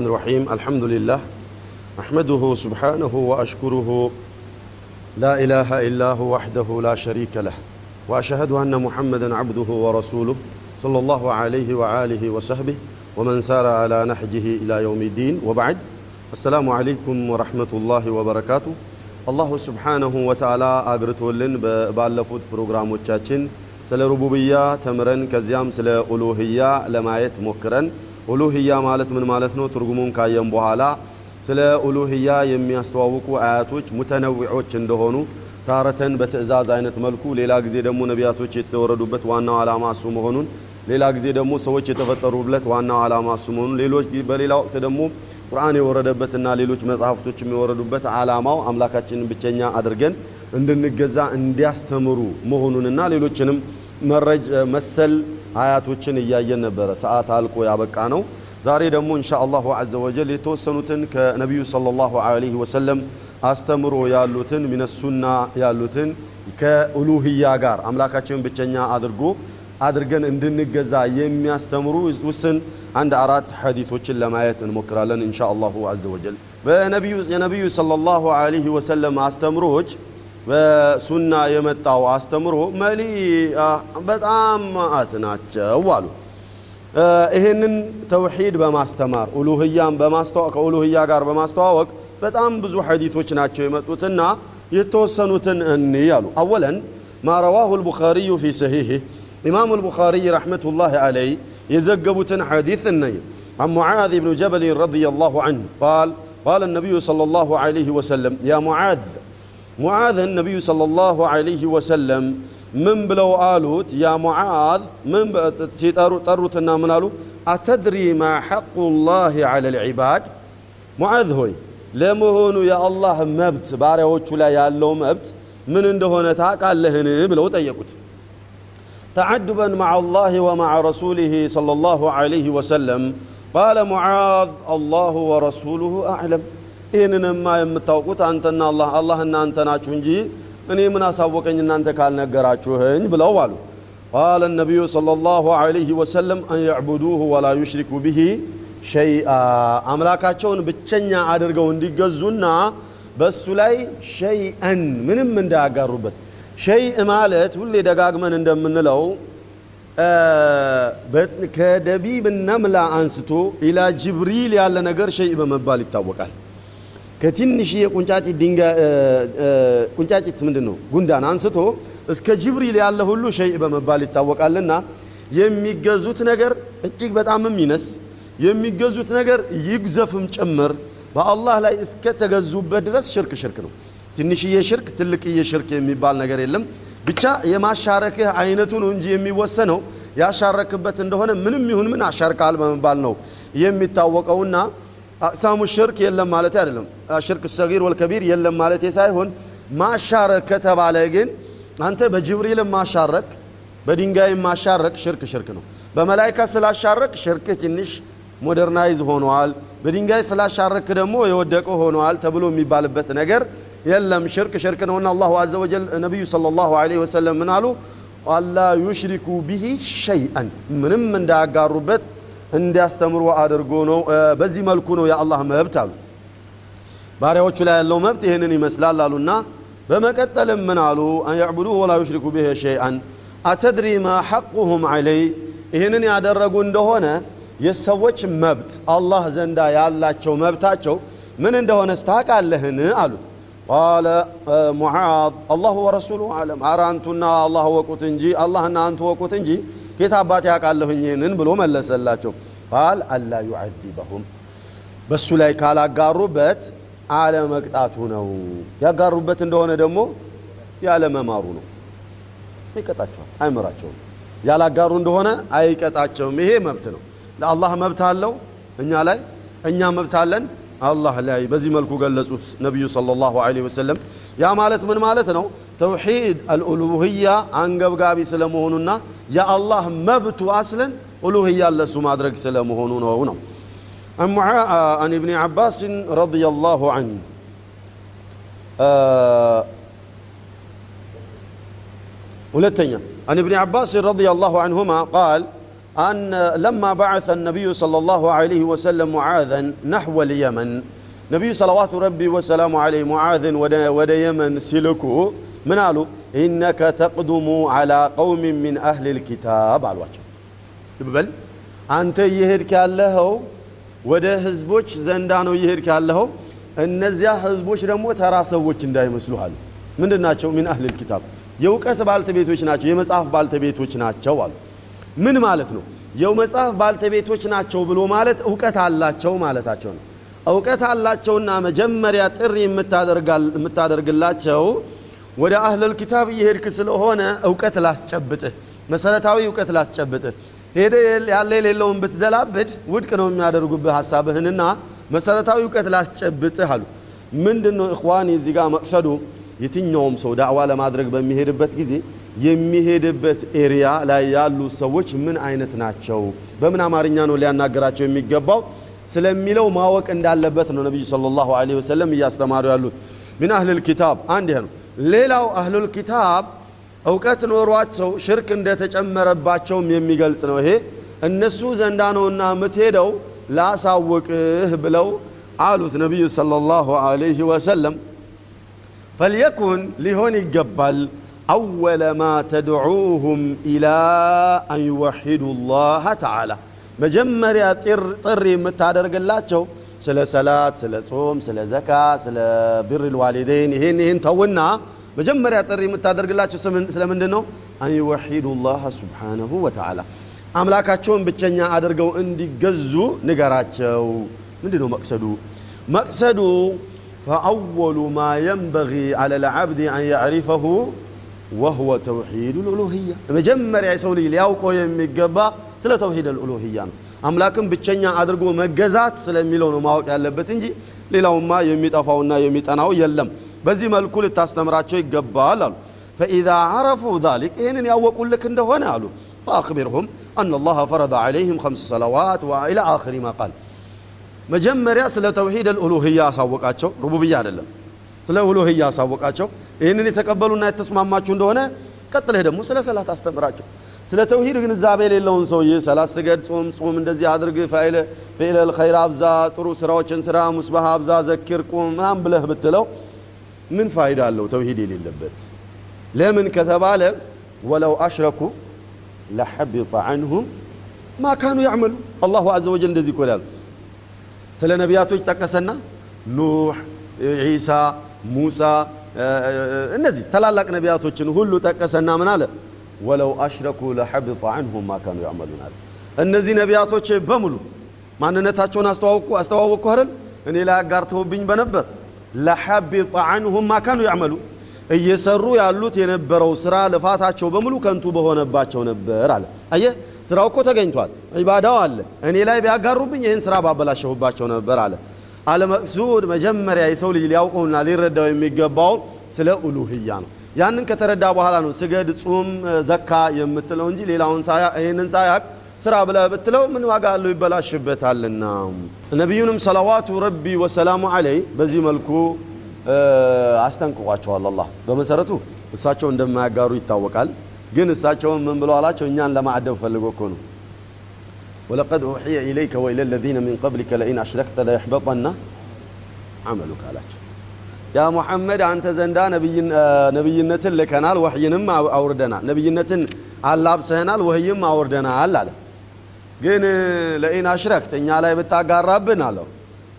بسم الله الرحمن الرحيم الحمد لله أحمده سبحانه وأشكره لا إله إلا هو وحده لا شريك له وأشهد أن محمدا عبده ورسوله صلى الله عليه وآله وصحبه ومن سار على نهجه إلى يوم الدين وبعد السلام عليكم ورحمة الله وبركاته አላሁ ስብሓነሁ ወተዓላ አግርቶልን ባለፉት ፕሮግራሞቻችን ስለ ሩቡብያ ተምረን ከዚያም ስለ ኡሉህያ ለማየት ሞክረን ኡሉህያ ማለት ምን ማለት ነው? ትርጉሙን ካየን በኋላ ስለ ኡሉህያ የሚያስተዋውቁ አያቶች ሙተነዊዖች እንደሆኑ ታረተን በትእዛዝ አይነት መልኩ። ሌላ ጊዜ ደግሞ ነቢያቶች የተወረዱበት ዋናው ዓላማ እሱ መሆኑን ሌላ ጊዜ ደግሞ ሰዎች የተፈጠሩበት ዋናው ዓላማ እሱ መሆኑን ሌሎች በሌላ ወቅት ደግሞ ቁርአን የወረደበትና ሌሎች መጽሐፍቶችም የወረዱበት ዓላማው አምላካችንን ብቸኛ አድርገን እንድንገዛ እንዲያስተምሩ መሆኑንና ሌሎችንም መረጅ መሰል አያቶችን እያየን ነበረ። ሰዓት አልቆ ያበቃ ነው። ዛሬ ደግሞ እንሻ አላሁ ዐዘ ወጀል የተወሰኑትን ከነቢዩ ሰለላሁ ዐለይሂ ወሰለም አስተምሮ ያሉትን ሚነሱና ያሉትን ከኡሉህያ ጋር አምላካችንን ብቸኛ አድርጎ አድርገን እንድንገዛ የሚያስተምሩ ውስን አንድ አራት ሐዲቶችን ለማየት እንሞክራለን እንሻ አላሁ አዘ ወጀል። የነቢዩ ሰለላሁ ዐለይሂ ወሰለም አስተምሮች በሱና የመጣው አስተምሮ መሊአ በጣም ማአት ናቸው አሉ። ይሄንን ተውሂድ በማስተማር ኡሉህያን በማስተዋወቅ ከኡሉህያ ጋር በማስተዋወቅ በጣም ብዙ ሐዲቶች ናቸው የመጡትና የተወሰኑትን እንይ አሉ። አወለን ማ ረዋሁ አልቡኻሪዩ ፊ ሰሒህ ኢማሙ አልቡኻሪ ረሕመቱላህ ዐለይህ የዘገቡትን ሐዲት እንይ عن معاذ بن جبل رضي الله عنه قال قال النبي صلى الله عليه وسلم يا معاذ معاذ النبي صلى الله عليه وسلم من بلو آلوت يا معاذ من طروتنا من آلو أتدري ما حق الله على العباد معاذ هوي ለመሆኑ የአላህ መብት ባሪያዎቹ ላይ ያለው መብት ምን እንደሆነ ታውቃለህን ብለው ጠየቁት تعدبا مع الله ومع رسوله صلى الله عليه وسلم قال معاذ الله ورسوله أعلم ይህንንማ የምታውቁት አንተና አላህ አላህ እናንተ ናችሁ እንጂ እኔ ምን አሳወቀኝ እናንተ ካልነገራችሁኝ ብለው አሉ። ቃለ ነቢዩ صለ ላሁ ወሰለም አን ያዕቡዱሁ ወላ ዩሽሪኩ ብሂ ሸይአ አምላካቸውን ብቸኛ አድርገው እንዲገዙና በእሱ ላይ ሸይአን ምንም እንዳያጋሩበት። ሸይእ ማለት ሁሌ ደጋግመን እንደምንለው ከደቢብና ነምላ አንስቶ ኢላ ጅብሪል ያለ ነገር ሸይ በመባል ይታወቃል። ከትንሽዬ ቁንጫጭት ቁንጫጭት ምንድን ነው ጉንዳን አንስቶ እስከ ጅብሪል ያለ ሁሉ ሸይእ በመባል ይታወቃልና የሚገዙት ነገር እጅግ በጣምም ይነስ የሚገዙት ነገር ይግዘፍም ጭምር በአላህ ላይ እስከ ተገዙበት ድረስ ሽርክ ሽርክ ነው። ትንሽዬ ሽርክ ትልቅዬ ሽርክ የሚባል ነገር የለም። ብቻ የማሻረክህ አይነቱ ነው እንጂ የሚወሰነው ያሻረክበት እንደሆነ ምንም ይሁን ምን አሻርካል በመባል ነው የሚታወቀውና አቅሳሙ ሽርክ የለም ማለት አይደለም። ሽርክ ሰጊር ወልከቢር የለም ማለት ሳይሆን ማሻረክ ከተባለ ግን አንተ በጅብሪልም ማሻረክ በድንጋይም ማሻረክ ሽርክ ሽርክ ነው። በመላይካ ስላሻረክ ሽርክህ ትንሽ ሞደርናይዝ ሆነዋል። በድንጋይ ስላሻረክ ደግሞ የወደቀ ሆነዋል ተብሎ የሚባልበት ነገር የለም። ሽርክ ሽርክ ነውና አላሁ አዘ ወጀል ነቢዩ ሰለላሁ ዐለይሂ ወሰለም ምን አሉ? አላ ዩሽሪኩ ቢሂ ሸይአን ምንም እንዳያጋሩበት እንዲያስተምሩ አድርጎ ነው። በዚህ መልኩ ነው የአላህ መብት አሉ። ባሪያዎቹ ላይ ያለው መብት ይህንን ይመስላል አሉና በመቀጠልም ምን አሉ? አን ያዕቡዱሁ ወላ ዩሽሪኩ ቢሂ ሸይአን አተድሪ ማ ሐቁሁም ዐለይ ይህንን ያደረጉ እንደሆነ የሰዎች መብት አላህ ዘንዳ ያላቸው መብታቸው ምን እንደሆነ ስታውቃለህን አሉት ቃለ ሙዓዝ አላሁ ወረሱሉ አለም አረ አንቱና አላህ ወቁት እንጂ አላህና አንቱ ወቁት እንጂ ጌታ አባት ያውቃለሁኝ ይህንን ብሎ መለሰላቸው። ቃል አላ ዩዓዚበሁም በሱ ላይ ካላጋሩበት አለመቅጣቱ ነው። ያጋሩበት እንደሆነ ደግሞ ያለመማሩ ነው። ይቀጣቸዋል አይምራቸውም። ያላጋሩ እንደሆነ አይቀጣቸውም። ይሄ መብት ነው። ለአላህ መብት አለው እኛ ላይ እኛ መብት አለን። አላህ ላይ በዚህ መልኩ ገለጹት ነቢዩ ሰለላሁ ዐለይሂ ወሰለም። ያ ማለት ምን ማለት ነው توحيد الألوهية عن قبقاب سلمهوننا يا الله مبت أصلا ألوهية لسو ما سلمهونون ونو أما آه، عن ابن عباس رضي الله عنه. آه، ولتنيا. عن ابن عباس رضي الله عنهما قال أن لما بعث النبي صلى الله عليه وسلم معاذا نحو اليمن نبي صلوات ربي وسلام عليه معاذ ودى يمن سلكه. ምን አሉ? ኢነከ ተቅዱሙ ዓላ ቀውሚን ሚን አህሊል ኪታብ አሏቸው። በል አንተ እየሄድክ ያለኸው ወደ ህዝቦች ዘንዳ ነው እየሄድክ ያለኸው። እነዚያ ህዝቦች ደግሞ ተራ ሰዎች እንዳይመስሉ አሉ። ምንድን ናቸው? ሚን አህሊል ኪታብ የእውቀት ባልተቤቶች ናቸው፣ የመጽሐፍ ባልተቤቶች ናቸው አሉ። ምን ማለት ነው? የመጽሐፍ ባልተቤቶች ናቸው ብሎ ማለት እውቀት አላቸው ማለታቸው ነው። እውቀት አላቸውና መጀመሪያ ጥሪ የምታደርግላቸው ወደ አህለል ኪታብ እየሄድክ ስለሆነ እውቀት ላስጨብጥህ መሰረታዊ እውቀት ላስጨብጥህ ሄደ ያለ የሌለውን ብትዘላብድ ውድቅ ነው የሚያደርጉብህ ሀሳብህንና መሰረታዊ እውቀት ላስጨብጥህ አሉ። ምንድን ነው እኽዋን እዚህ ጋር መቅሰዱ? የትኛውም ሰው ዳዕዋ ለማድረግ በሚሄድበት ጊዜ የሚሄድበት ኤሪያ ላይ ያሉ ሰዎች ምን አይነት ናቸው? በምን አማርኛ ነው ሊያናገራቸው የሚገባው? ስለሚለው ማወቅ እንዳለበት ነው ነቢዩ ሰለላሁ ዐለይሂ ወሰለም እያስተማሩ ያሉት። ሚን አህልል ኪታብ አንድ ይሄ ነው ሌላው አህሉል ኪታብ እውቀት ኖሯቸው ሽርክ እንደተጨመረባቸውም የሚገልጽ ነው ይሄ እነሱ ዘንዳ ነውና የምትሄደው ላሳውቅህ ብለው አሉት ነቢዩ ሰለላሁ ዐለይሂ ወሰለም ፈልየኩን ሊሆን ይገባል أول ما تدعوهم إلى أن يوحدوا الله تعالى መጀመሪያ ጥሪ የምታደርግላቸው سلا سلات سلا صوم سلا زكاة سلا بر الوالدين هين هين تونا بجمر يطري متادر قلات شو سمن سلام دنو أن يوحيد الله سبحانه وتعالى أملاك أشون بتشنيا أدرجو عندي جزو نجاراتشو من دنو مقصدو مقصدو فأول ما ينبغي على العبد أن يعرفه وهو توحيد الألوهية بجمر يا سولي لياوكو يمي قبا سلا توحيد الألوهية አምላክን ብቸኛ አድርጎ መገዛት ስለሚለው ነው ማወቅ ያለበት እንጂ ሌላውማ የሚጠፋውና የሚጠናው የለም። በዚህ መልኩ ልታስተምራቸው ይገባል አሉ። ፈኢዛ አረፉ ዛሊክ ይህንን ያወቁልክ እንደሆነ አሉ ፈአክቢርሁም አና ላሀ ፈረደ ዐለይህም ኸምስ ሰለዋት ወኢላ አኽሪ ማ መጀመሪያ ስለ ተውሂድ አልኡሉህያ አሳወቃቸው፣ ሩቡብያ አይደለም። ስለ ኡሉህያ አሳወቃቸው። ይህንን የተቀበሉና የተስማማችሁ እንደሆነ ቀጥለህ ደግሞ ስለ ሰላት አስተምራቸው። ስለ ተውሂድ ግንዛቤ የሌለውን ሰውዬ ሰላት ስገድ ጾም ጾም እንደዚህ አድርግ ፊዕለል ኸይር አብዛ ጥሩ ስራዎችን ስራ ሙስባህ አብዛ ዘኪር ቁም ምናም ብለህ ብትለው ምን ፋይዳ አለው ተውሂድ የሌለበት ለምን ከተባለ ወለው አሽረኩ ለሐቢጠ አንሁም ማ ካኑ ያዕመሉ አላሁ አዘ ወጀል እንደዚህ እኮ ይላሉ ስለ ነቢያቶች ጠቀሰና ኑሕ ዒሳ ሙሳ እነዚህ ታላላቅ ነቢያቶችን ሁሉ ጠቀሰና ምን አለ ወለው አሽረኩ ለሐቢጠ አንሁም ማ ካኑ ያዕመሉን አለ እነዚህ ነቢያቶች በሙሉ ማንነታቸውን አስተዋወቅኩ አይደል? እኔ ላይ አጋርተውብኝ በነበር። ለሐቢጠ አንሁም ማ ካኑ ያዕመሉ እየሰሩ ያሉት የነበረው ስራ ልፋታቸው በሙሉ ከንቱ በሆነባቸው ነበር አለ። አየ ስራው እኮ ተገኝቷል። ዒባዳው አለ። እኔ ላይ ቢያጋሩብኝ ይህን ስራ ባበላሸሁባቸው ነበር አለ። አለመቅሱድ መጀመሪያ የሰው ልጅ ሊያውቀውና ሊረዳው የሚገባው ስለ ኡሉህያ ነው ያንን ከተረዳ በኋላ ነው ስገድ ጹም ዘካ የምትለው እንጂ ሌላውን ይህንን ሳያቅ ስራ ብለህ ብትለው ምን ዋጋ አለው ይበላሽበታልና። ነቢዩንም ሰለዋቱ ረቢ ወሰላሙ አለይ በዚህ መልኩ አስጠንቅቋቸዋል አላህ። በመሰረቱ እሳቸው እንደማያጋሩ ይታወቃል። ግን እሳቸውን ምን ብሎ አላቸው? እኛን ለማዕደብ ፈልጎ እኮ ነው። ወለቀድ ኡሕየ ኢለይከ ወኢለ ለዚነ ሚን ቀብሊከ ለኢን አሽረክተ ለየሕበጠና አመሉክ አላቸው ያ ሙሐመድ አንተ ዘንዳ ነብይነትን ልከናል፣ ወህይንም አውርደናል፣ ነብይነትን አላብሰህናል፣ ወህይም አውርደናል አለ። ግን ለኢን አሽረክት እኛ ላይ ብታጋራብን አለው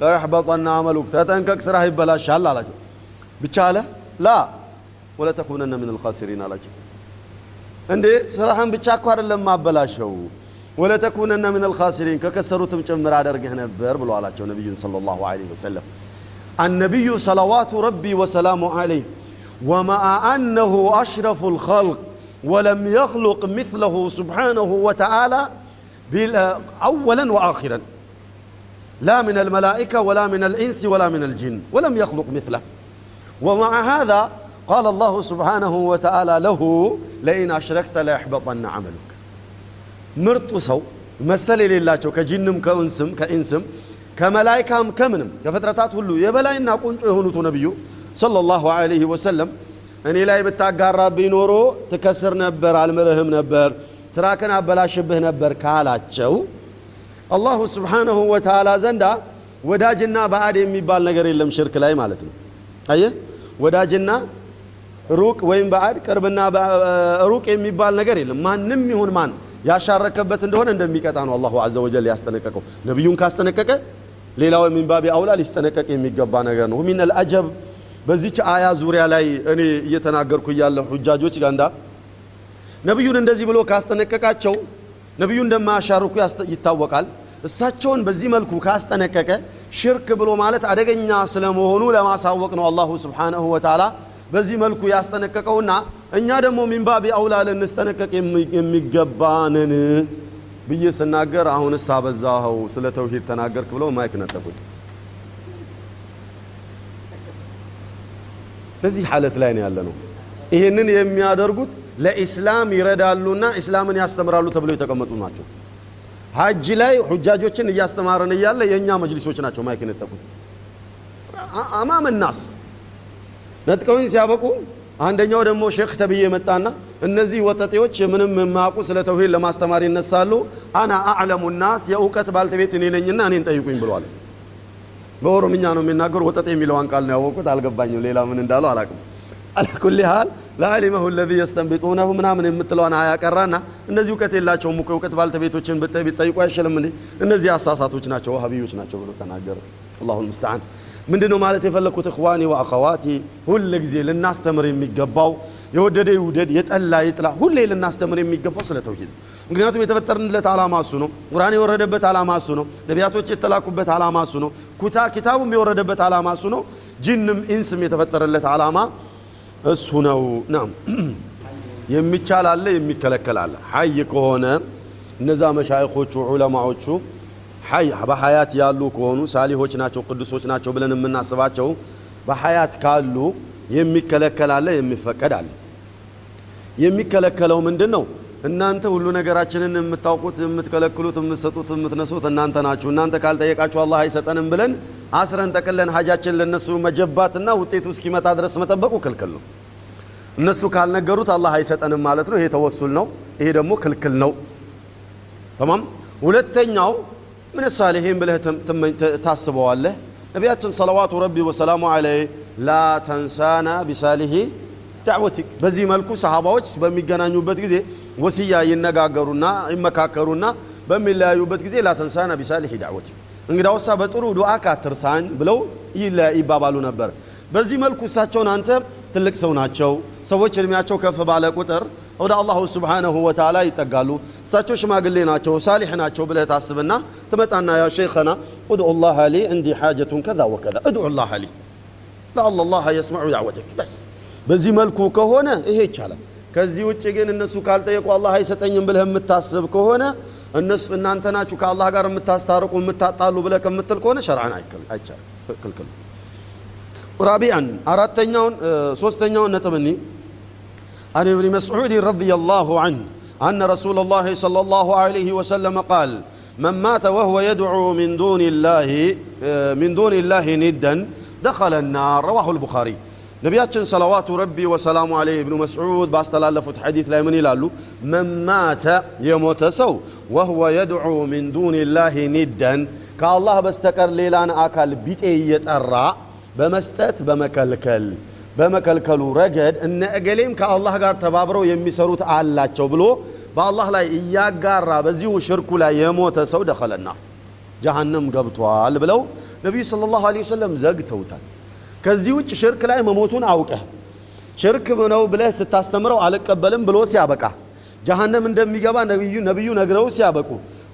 ለየሕበጠና አመሉክ ተጠንቀቅ፣ ስራህ ይበላሻል አላቸው። ብቻ አለ ላ ወለተኩነነ ሚነል ኻሲሪን አላቸው። እንዴ ስራህን ብቻ እኮ አደለም ማበላሸው ወለተኩነነ ሚነል ኻሲሪን ከከሰሩትም ጭምር አደርግህ ነበር ብሎ አላቸው ነቢዩን ሰለላሁ ዐለይሂ ወሰለም النبي صلوات ربي وسلامه عليه. ومع أنه أشرف الخلق ولم يخلق مثله سبحانه وتعالى أولا وآخرا. لا من الملائكة ولا من الإنس ولا من الجن ولم يخلق مثله. ومع هذا قال الله سبحانه وتعالى له لئن أشركت ليحبطن عملك. مرت سو مسلي لله كجنم كأنسم كإنسم. ከመላይካም ከምንም ከፍጥረታት ሁሉ የበላይና ቁንጮ የሆኑት ነቢዩ ሰለላሁ ዐለይሂ ወሰለም እኔ ላይ ብታጋራብኝ ኖሮ ትከስር ነበር አልምርህም ነበር ስራክን አበላሽብህ ነበር ካላቸው አላሁ ስብሓነሁ ወተዓላ ዘንዳ ወዳጅና ባዕድ የሚባል ነገር የለም ሽርክ ላይ ማለት ነው። አየ ወዳጅና ሩቅ ወይም ባዕድ ቅርብና ሩቅ የሚባል ነገር የለም። ማንም ይሁን ማን ያሻረከበት እንደሆነ እንደሚቀጣ ነው አላሁ አዘ ወጀል ያስጠነቀቀው። ነቢዩን ካስጠነቀቀ ሌላው ሚንባቢ አውላ ሊስጠነቀቅ የሚገባ ነገር ነው። ሚን አልአጀብ በዚች አያ ዙሪያ ላይ እኔ እየተናገርኩ እያለ ሁጃጆች ጋንዳ ነቢዩን እንደዚህ ብሎ ካስጠነቀቃቸው ነቢዩ እንደማያሻርኩ ይታወቃል። እሳቸውን በዚህ መልኩ ካስጠነቀቀ ሽርክ ብሎ ማለት አደገኛ ስለመሆኑ ለማሳወቅ ነው አላሁ ስብሓነሁ ወተዓላ በዚህ መልኩ ያስጠነቀቀውና እኛ ደግሞ ሚንባቢ አውላ ልንስጠነቀቅ የሚገባንን ብዬ ስናገር አሁን እሳ በዛኸው ስለ ተውሂድ ተናገርክ ብለው ማይክ ነጠቁኝ። በዚህ ሐለት ላይ ነው ያለ ነው ይህንን የሚያደርጉት ለኢስላም ይረዳሉና ኢስላምን ያስተምራሉ ተብለው የተቀመጡ ናቸው። ሀጅ ላይ ሁጃጆችን እያስተማረን እያለ የእኛ መጅሊሶች ናቸው ማይክ የነጠቁት አማም ናስ ነጥቀውኝ ሲያበቁ አንደኛው ደግሞ ሼክ ተብዬ መጣና እነዚህ ወጠጤዎች ምንም የማያውቁ ስለ ተውሂድ ለማስተማር ይነሳሉ። አና አዕለሙ ናስ የእውቀት ባልተቤት እኔ ነኝና እኔን ጠይቁኝ ብሏል በኦሮምኛ ነው የሚናገሩ ወጠጤ የሚለዋን ቃል ነው ያወቁት። አልገባኝም ሌላ ምን እንዳለው አላቅም አላኩል ያህል ለአሊመሁ ለዚ የስተንቢጡነሁ ምናምን የምትለዋን አያ ቀራና እነዚህ እውቀት የላቸውም እኮ እውቀት ባልተቤቶችን ብጠይቁ አይችልም እንዴ? እነዚህ አሳሳቶች ናቸው ዋሃቢዮች ናቸው ብሎ ተናገረ አላሁ ልምስተዓን ምንድ ነው ማለት የፈለግኩት እኽዋኒ ወአኸዋቲ ሁል ጊዜ ልናስተምር የሚገባው የወደደ ይውደድ የጠላ ይጥላ ሁሌ ልናስተምር የሚገባው ስለ ተውሂድ ምክንያቱም የተፈጠርንለት ዓላማ እሱ ነው። ቁርአን የወረደበት ዓላማ እሱ ነው። ነቢያቶች የተላኩበት ዓላማ እሱ ነው። ኩታ ኪታቡም የወረደበት ዓላማ እሱ ነው። ጅንም ኢንስም የተፈጠረለት ዓላማ እሱ ነው። ናም የሚቻል አለ የሚከለከል አለ። ሀይ ከሆነ እነዛ መሻይኾቹ ዑለማዎቹ በሀያት ያሉ ከሆኑ ሳሊሆች ናቸው ቅዱሶች ናቸው ብለን የምናስባቸው በሀያት ካሉ የሚከለከል አለ የሚፈቀድ አለ። የሚከለከለው ምንድን ነው እናንተ ሁሉ ነገራችንን የምታውቁት የምትከለክሉት የምትሰጡት የምትነሱት እናንተ ናችሁ። እናንተ ካልጠየቃችሁ አላህ አይሰጠንም ብለን አስረን ጠቅለን ሀጃችን ለነሱ መጀባትና ውጤቱ እስኪመጣ ድረስ መጠበቁ ክልክል ነው። እነሱ ካልነገሩት አላህ አይሰጠንም ማለት ነው። ይሄ ተወሱል ነው። ይሄ ደግሞ ክልክል ነው። ተማም? ሁለተኛው ምን ሳሊሒን ብለህ ታስበዋለህ። ነቢያችን ሰለዋቱ ረቢ ወሰላሙ አለይህ ላ ተንሳና ቢሳሊሒ ዳዕወቲክ። በዚህ መልኩ ሰሃባዎች በሚገናኙበት ጊዜ ወስያ ይነጋገሩና ይመካከሩና በሚለያዩበት ጊዜ ላተንሳና ቢሳሊሒ ዳዕወቲክ እንግዳውሳ በጥሩ ዱዓ ካትርሳን ብለው ይባባሉ ነበር በዚህ መልኩ እሳቸውን አንተ ትልቅ ሰው ናቸው ሰዎች እድሜያቸው ከፍ ባለ ቁጥር ወደ አላሁ ስብሓነሁ ወተዓላ ይጠጋሉ እሳቸው ሽማግሌ ናቸው ሳሊሕ ናቸው ብለህ ታስብና ትመጣና ያ ሸይኸና ادعو الله لي عندي حاجة كذا وكذا ادعو الله لي لعل الله يسمع دعوتك بس በዚህ መልኩ ከሆነ ይሄ ይቻላል ከዚህ ውጭ ግን እነሱ ካልጠየቁ አላህ አይሰጠኝም ብለህ የምታስብ ከሆነ እነሱ እናንተ ናችሁ ከአላህ ጋር የምታስታርቁ የምታጣሉ ብለህ ከምትል ከሆነ ሸርዓን አይቻልም ክልክል ራቢዓን አራተኛውን ሶስተኛውን ነጥብ እኒ عن ابن مسعود رضي الله عنه أن رسول الله صلى الله عليه وسلم قال من مات وهو يدعو من دون الله من دون الله ندا دخل النار رواه البخاري ነቢያችን ሰለዋቱ ረቢ ወሰላሙ አለይህ እብኑ መስዑድ ባስተላለፉት ሐዲት ላይ ምን ይላሉ መማተ የሞተ ሰው ወህወ የድዑ ሚን ዱንላህ ኒደን ከአላህ በስተቀር ሌላን አካል ቢጤ እየጠራ በመስጠት በመከልከል በመከልከሉ ረገድ እነ እገሌም ከአላህ ጋር ተባብረው የሚሰሩት አላቸው ብሎ በአላህ ላይ እያጋራ በዚሁ ሽርኩ ላይ የሞተ ሰው ደኸለና ጀሃነም ገብቷል ብለው ነቢዩ ሰለላሁ ዐለይሂ ወሰለም ዘግተውታል ከዚህ ውጭ ሽርክ ላይ መሞቱን አውቀህ ሽርክ ነው ብለህ ስታስተምረው አልቀበልም ብሎ ሲያበቃ ጀሃነም እንደሚገባ ነብዩ ነብዩ ነግረው ሲያበቁ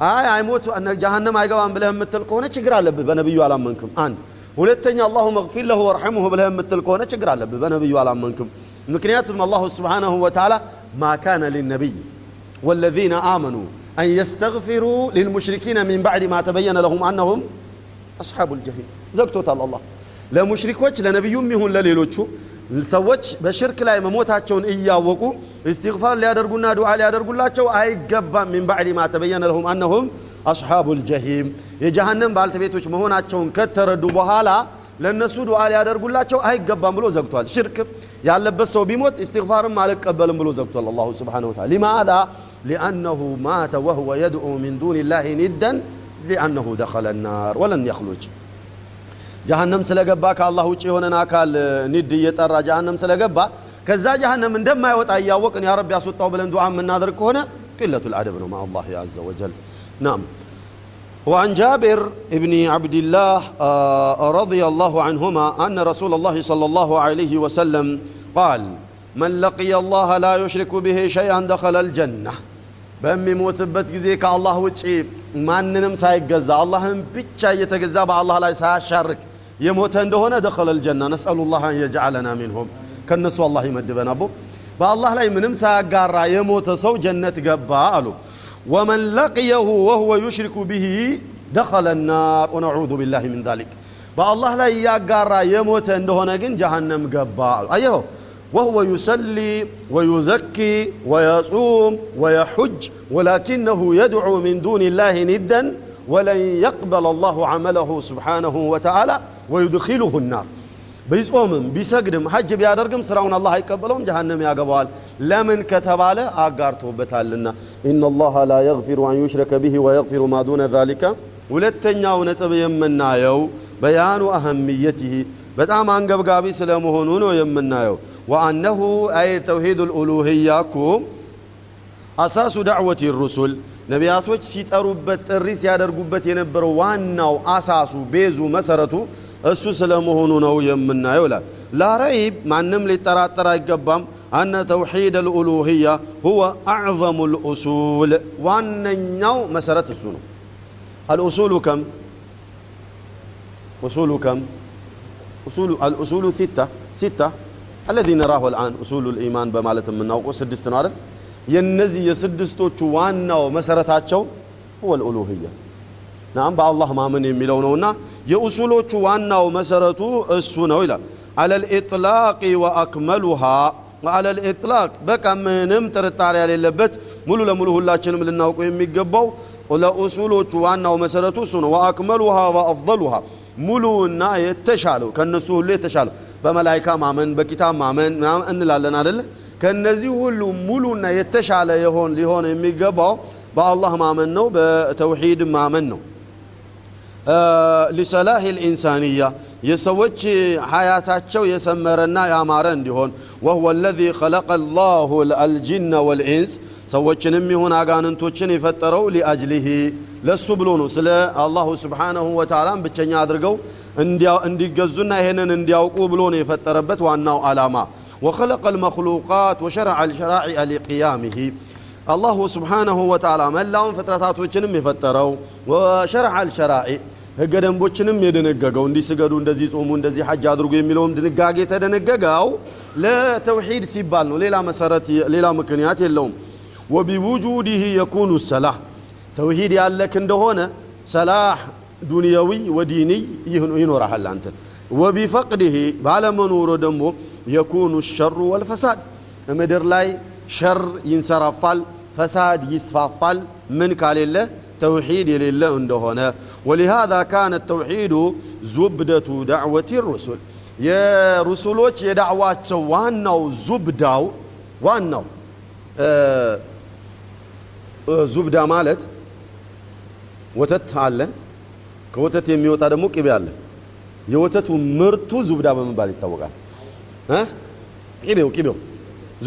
አይ አይሞት ጀሃነም አይገባም ብለህ የምትል ከሆነ ችግር አለብህ። በነብዩ አላመንክም። አንድ ሁለተኛ አላሁ መግፊር ለሁ ወርሐምሁ ብለህ የምትል ከሆነ ችግር አለብህ። በነብዩ አላመንክም። ምክንያቱም አላሁ ስብሓነሁ ወተዓላ ማ ካነ ሊነቢይ ወለዚነ አመኑ አን የስተግፊሩ ሊልሙሽሪኪነ ሚን ባዕድ ማ ተበየነ ለሁም አነሁም አስሓቡ ልጀሂም ዘግቶታል አላህ ለሙሽሪኮች ለነቢዩም ይሁን ለሌሎቹ ሰዎች በሽርክ ላይ መሞታቸውን እያወቁ እስትግፋር ሊያደርጉና ዱዓ ሊያደርጉላቸው አይገባም ሚን ባዕድ ማ ተበየነ ለሁም አነሁም አስሓቡ ልጀሂም የጀሃነም ባልተቤቶች መሆናቸውን ከተረዱ በኋላ ለእነሱ ዱዓ ሊያደርጉላቸው አይገባም ብሎ ዘግቷል ሽርክ ያለበት ሰው ቢሞት እስትግፋርም አልቀበልም ብሎ ዘግቷል አላሁ ስብሓነ ወተዓላ ሊማዛ ሊአነሁ ማተ ወህወ የድዑ ሚን ዱን ላህ ኒደን ሊአነሁ ደኸለ ናር ወለን የኽሉጅ جهنم ስለገባ ከአላህ ውጭ የሆነን አካል ንድ እየጠራ ጀሃነም ስለገባ ከዛ ጀሃነም እንደማይወጣ እያወቅን ያ ረብ ያስወጣው ብለን ዱዓ የምናደርግ ከሆነ ቅለቱ ልአደብ ነው ማ አላህ አዘ ወጀል ናም وعن جابر بن عبد الله رضي الله عنهما أن رسول الله صلى الله عليه وسلم قال من لقي الله لا يشرك به شيئا دخل الجنة በሚሞትበት ጊዜ ከአላህ ውጭ ማንንም ሳይገዛ አላህን ብቻ እየተገዛ በአላህ ላይ ሳያሻርክ የሞተ እንደሆነ ደኸለ ልጀና ነስአሉ ላህ አን የጅዓለና ሚንሁም ከነሱ አላህ ይመድበን አቦ በአላህ ላይ ምንም ሳያጋራ የሞተ ሰው ጀነት ገባ አሉ ወመን ለቅየሁ ወሁወ ዩሽሪኩ ብሂ ደኸለ ናር ወነዑዙ ቢላህ ምን ዛሊክ በአላህ ላይ እያጋራ የሞተ እንደሆነ ግን ጀሃነም ገባ አሉ አየኸው وهو يصلي ويزكي ويصوم ويحج ولكنه يدعو من دون الله ندا ولن يقبل الله عمله سبحانه وتعالى ويدخله النار ቢጾምም ቢሰግድም ሐጅ ቢያደርግም ስራውን አላህ አይቀበለውም ጀሃነም ያገባዋል ለምን ከተባለ አጋርቶበታልና ኢነላሃ ላ የግፊሩ አን ዩሽረከ ቢሂ ወየግፊሩ ማ ዱነ ዛሊከ ሁለተኛው ነጥብ የምናየው በያኑ አህምየትህ በጣም አንገብጋቢ ስለመሆኑ ነው የምናየው ወአነሁ አይ ተውሂድ ልኡሉህያ እኮ አሳሱ ዳዕወት ሩሱል ነቢያቶች ሲጠሩበት ጥሪ ሲያደርጉበት የነበረው ዋናው አሳሱ ቤዙ መሰረቱ እሱ ስለመሆኑ ነው የምናየው ይላል ላረይብ ማንም ሊጠራጠር አይገባም አነ ተውሒድ ልኡሉህያ ሁወ አዕظሙ ልኡሱል ዋነኛው መሰረት እሱ ነው አልኡሱሉ ከም أصول كم؟ أصول الأصول ستة ستة الذي نراه الآن أصول الإيمان بمالة من نوقو سدستنا عدد የነዚህ የስድስቶቹ ዋናው መሰረታቸው ወል ኡሉህያ ናም በአላህ ማመን የሚለው ነውና የኡሱሎቹ ዋናው መሰረቱ እሱ ነው ይላል። አለል ኢጥላቂ ወአክመሉሃ አለል ኢጥላቅ በቃ ምንም ጥርጣሬ የሌለበት ሙሉ ለሙሉ ሁላችንም ልናውቁ የሚገባው ለኡሱሎቹ ዋናው መሰረቱ እሱ ነው። ወአክመሉሃ ወአፍደሉሃ ሙሉና የተሻለው ከነሱ ሁሉ የተሻለው በመላይካ ማመን በኪታብ ማመን እንላለን አደለ ከነዚህ ሁሉ ሙሉና የተሻለ የሆን ሊሆን የሚገባው በአላህ ማመን ነው በተውሂድ ማመን ነው። ሊሰላህ ልኢንሳንያ የሰዎች ሀያታቸው የሰመረና ያማረ እንዲሆን ወህወ ለዚ ኸለቀ ላሁ አልጅነ ወልኢንስ ሰዎችንም ይሁን አጋንንቶችን የፈጠረው ሊአጅሊሂ ለሱ ብሎ ነው። ስለ አላሁ ስብሓነሁ ወተዓላን ብቸኛ አድርገው እንዲገዙና ይሄንን እንዲያውቁ ብሎ ነው የፈጠረበት ዋናው ዓላማ وخلق المخلوقات وشرع الشرائع لقيامه الله سبحانه وتعالى መላውን ፍጥረታቶችንም የፈጠረው وشرع الشرائع ህገ ደንቦችንም የደነገገው እንዲህ ስገዱ እንደዚህ ጾሙ እንደዚህ ሐጅ አድርጉ የሚለውም ድንጋጌ የተደነገገው ለተውሂድ ሲባል ነው ሌላ መሰረት ሌላ ምክንያት የለውም وبوجوده يكون الصلاح توحيد ያለክ እንደሆነ ሰላህ ዱንያዊ ወዲኒ ይኖርሃል አንተ وبفقده ባለመኖሩ ደግሞ يكون الشر والفساد ምድር ላይ ሸር ይንሰራፋል ፈሳድ ይስፋፋል ምን ካሌለ توحيد የሌለ እንደሆነ ولهذا كان التوحيد زبدة دعوة الرسل የሩሱሎች የዳዕዋቸው ዋናው ዙብዳው ዋናው ዙብዳ ማለት ወተት አለ ከወተት የሚወጣ ደግሞ ቅቤ አለ የወተቱ ምርቱ ዙብዳ በመባል ይታወቃል። ቅቤው ቅቤው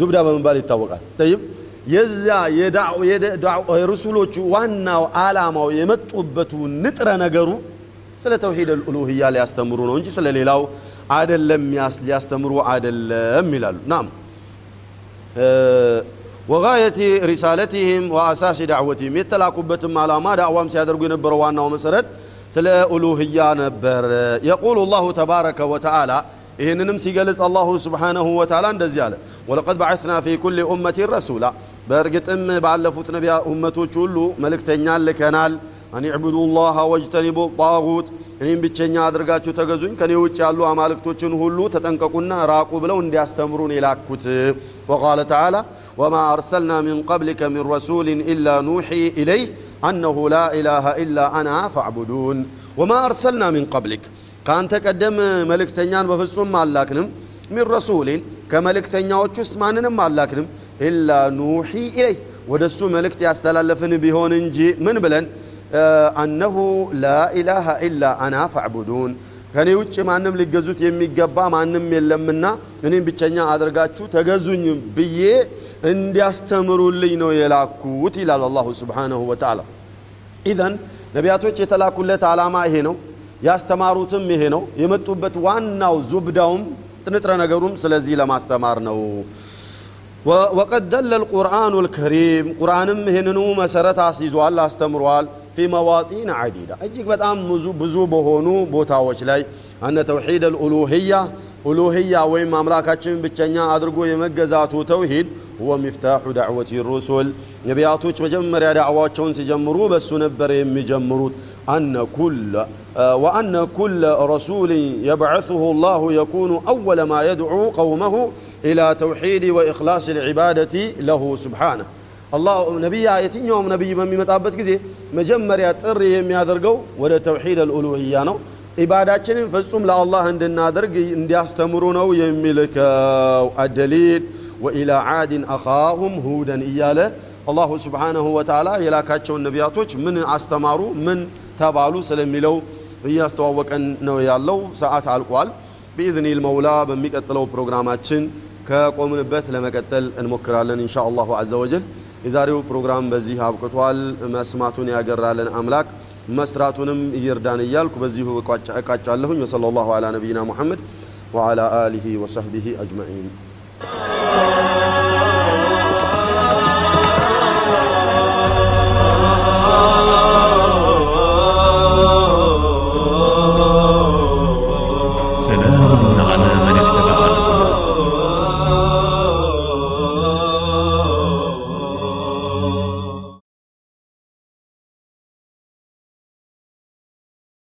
ዙብዳ በመባል ይታወቃል። ጠይብ። የዛ የሩሱሎቹ ዋናው አላማው የመጡበቱ ንጥረ ነገሩ ስለ ተውሂድ ልኡሉህያ ሊያስተምሩ ነው እንጂ ስለ ሌላው አደለም ሊያስተምሩ አደለም ይላሉ። ናም። ወጋየቲ ሪሳለቲህም ወአሳሲ ዳዕወቲህም የተላኩበትም ዓላማ ዳዕዋም ሲያደርጉ የነበረው ዋናው መሰረት ስለ ኡሉህያ ነበር የቁሉ ላሁ ተባረከ ወተዓላ ይህንንም ሲገልጽ አላሁ ስብሓነሁ ወተዓላ እንደዚህ አለ ወለቀድ በዓትና ፊ ኩል ኡመትን ረሱላ በእርግጥም ባለፉት ነቢያ ኡመቶች ሁሉ መልእክተኛ ልከናል አን ዕቡዱ ላህ ወጅተኒቡ ጣጉት እኔም ብቸኛ አድርጋችሁ ተገዙኝ ከኔ ውጭ ያሉ አማልክቶችን ሁሉ ተጠንቀቁና ራቁ ብለው እንዲያስተምሩን የላኩት ወቃለ ተዓላ ወማ አርሰልና ሚን ቀብሊከ ሚን ረሱልን ኢላ ኑሒ ኢለይህ አነሁ ላ ኢላሃ ኢላ አና ፈዕቡዱን ወማ አርሰልና ሚን ቀብሊክ ከአንተ ቀደም መልእክተኛን በፍጹም አላክንም ሚን ረሱልን ከመልእክተኛዎች ውስጥ ማንንም አላክንም ኢላ ኑሒ ኢለይህ ወደሱ መልእክት ያስተላለፍን ቢሆን እንጂ ምን ብለን አነሁ ላኢላሃ ኢላ አና ፈዕቡዱን ከኔ ውጭ ማንም ሊገዙት የሚገባ ማንም የለምና እኔም ብቸኛ አድርጋችሁ ተገዙኝ ብዬ እንዲያስተምሩልኝ ነው የላኩት ይላል አላሁ ስብሓነሁ ወተዓላ። ኢዘን ነቢያቶች የተላኩለት ዓላማ ይሄ ነው። ያስተማሩትም ይሄ ነው። የመጡበት ዋናው ዙብዳውም ንጥረ ነገሩም ስለዚህ ለማስተማር ነው። وقد دل القرآن الكريم. قرآن مهننو مسرت عسيزو. الله استمروال في مواطن عديدة. أجيك بتأم بزو بهونو بوتاوش لي. أن توحيد الألوهية ألوهية ويم شم بتشنيا أدرقو يمجزاتو توحيد. هو مفتاح دعوة الرسل نبياتوش مجمر دعواتشون سجمرو بس نبر يمجمروت أن كل آه، وأن كل رسول يبعثه الله يكون أول ما يدعو قومه. إلى توحيد وإخلاص العبادة له سبحانه الله نبي يتنيوم نبي من متابت كذي مجمر يطر የሚያደርገው ወደ ተውሂድ الألوهية ነው ኢባዳችንን ፍጹም ለአላህ እንድናደርግ እንዲያስተምሩ ነው የሚልከው አደሊል ወኢላ ዓድን አኻሁም ሁደን እያለ አላሁ ስብሓነሁ ወተዓላ የላካቸውን ነቢያቶች ምን አስተማሩ ምን ተባሉ ስለሚለው እያስተዋወቀን ነው ያለው። ሰዓት አልቋል። ቢኢዝኒል መውላ በሚቀጥለው ፕሮግራማችን ከቆምንበት ለመቀጠል እንሞክራለን ኢንሻ አላሁ አዘ ወጀል። የዛሬው ፕሮግራም በዚህ አብቅቷል። መስማቱን ያገራለን አምላክ መስራቱንም ይርዳን እያልኩ በዚሁ እቃጫለሁኝ። ወሰለላሁ ዐላ ነቢይና ሙሐመድ ወዐላ አሊሂ ወሰህቢሂ አጅመዒን